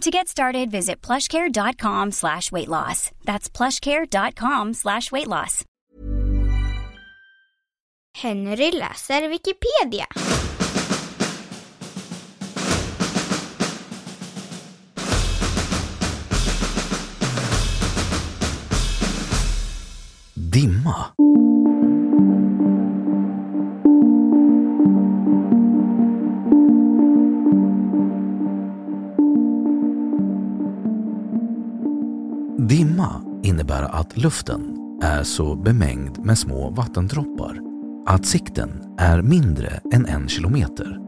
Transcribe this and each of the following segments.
To get started, visit plushcare.com slash weight loss. That's plushcare.com slash weight loss. Henry läser Wikipedia. Dimma. Dimma innebär att luften är så bemängd med små vattendroppar att sikten är mindre än en kilometer.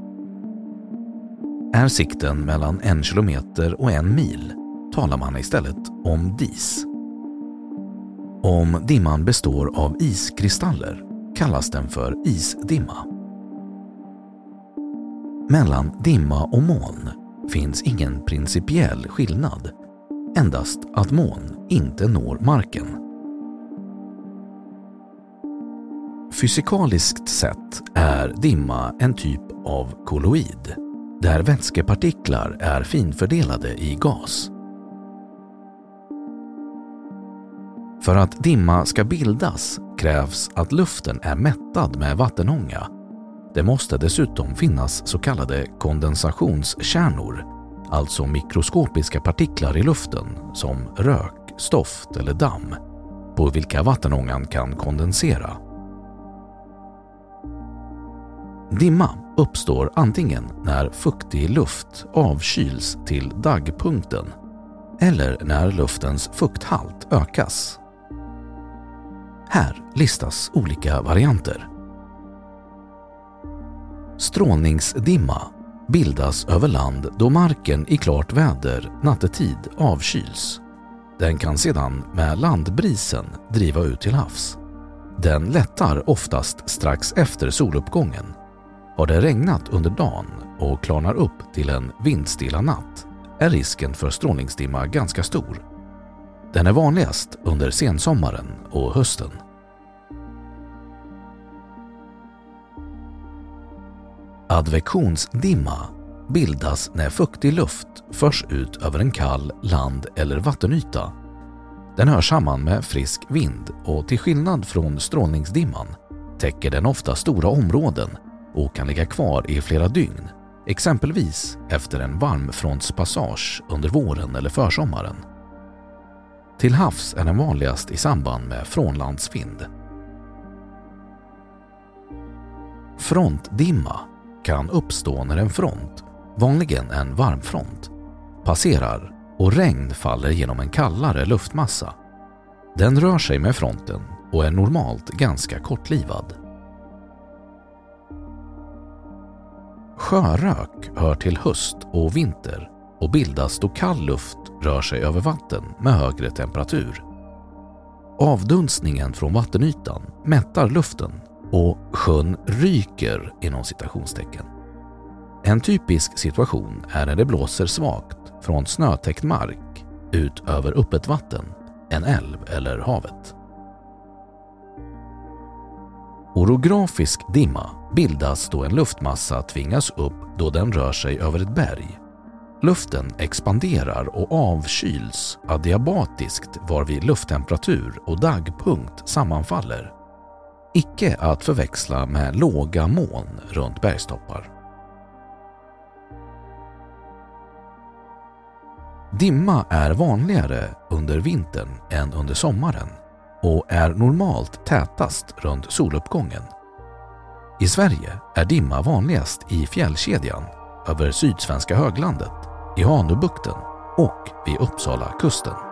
Är sikten mellan en kilometer och en mil talar man istället om dis. Om dimman består av iskristaller kallas den för isdimma. Mellan dimma och moln finns ingen principiell skillnad, endast att moln inte når marken. Fysikaliskt sett är dimma en typ av kolloid, där vätskepartiklar är finfördelade i gas. För att dimma ska bildas krävs att luften är mättad med vattenånga. Det måste dessutom finnas så kallade kondensationskärnor, alltså mikroskopiska partiklar i luften som rök, stoft eller damm, på vilka vattenångan kan kondensera. Dimma uppstår antingen när fuktig luft avkyls till daggpunkten eller när luftens fukthalt ökas. Här listas olika varianter. Strålningsdimma bildas över land då marken i klart väder nattetid avkyls. Den kan sedan med landbrisen driva ut till havs. Den lättar oftast strax efter soluppgången. Har det regnat under dagen och klarnar upp till en vindstilla natt är risken för strålningsdimma ganska stor. Den är vanligast under sensommaren och hösten. Advektionsdimma bildas när fuktig luft förs ut över en kall land eller vattenyta. Den hör samman med frisk vind och till skillnad från strålningsdimman täcker den ofta stora områden och kan ligga kvar i flera dygn, exempelvis efter en varmfrontspassage under våren eller försommaren. Till havs är den vanligast i samband med frånlandsvind. Frontdimma kan uppstå när en front, vanligen en varmfront, passerar och regn faller genom en kallare luftmassa. Den rör sig med fronten och är normalt ganska kortlivad. Sjörök hör till höst och vinter och bildas då kall luft rör sig över vatten med högre temperatur. Avdunstningen från vattenytan mättar luften och sjön ryker inom citationstecken. En typisk situation är när det blåser svagt från snötäckt mark ut över öppet vatten, en älv eller havet. Orografisk dimma bildas då en luftmassa tvingas upp då den rör sig över ett berg. Luften expanderar och avkyls adiabatiskt varvid lufttemperatur och dagpunkt sammanfaller. Icke att förväxla med låga moln runt bergstoppar. Dimma är vanligare under vintern än under sommaren och är normalt tätast runt soluppgången. I Sverige är dimma vanligast i fjällkedjan över sydsvenska höglandet, i Hanöbukten och vid Uppsala kusten.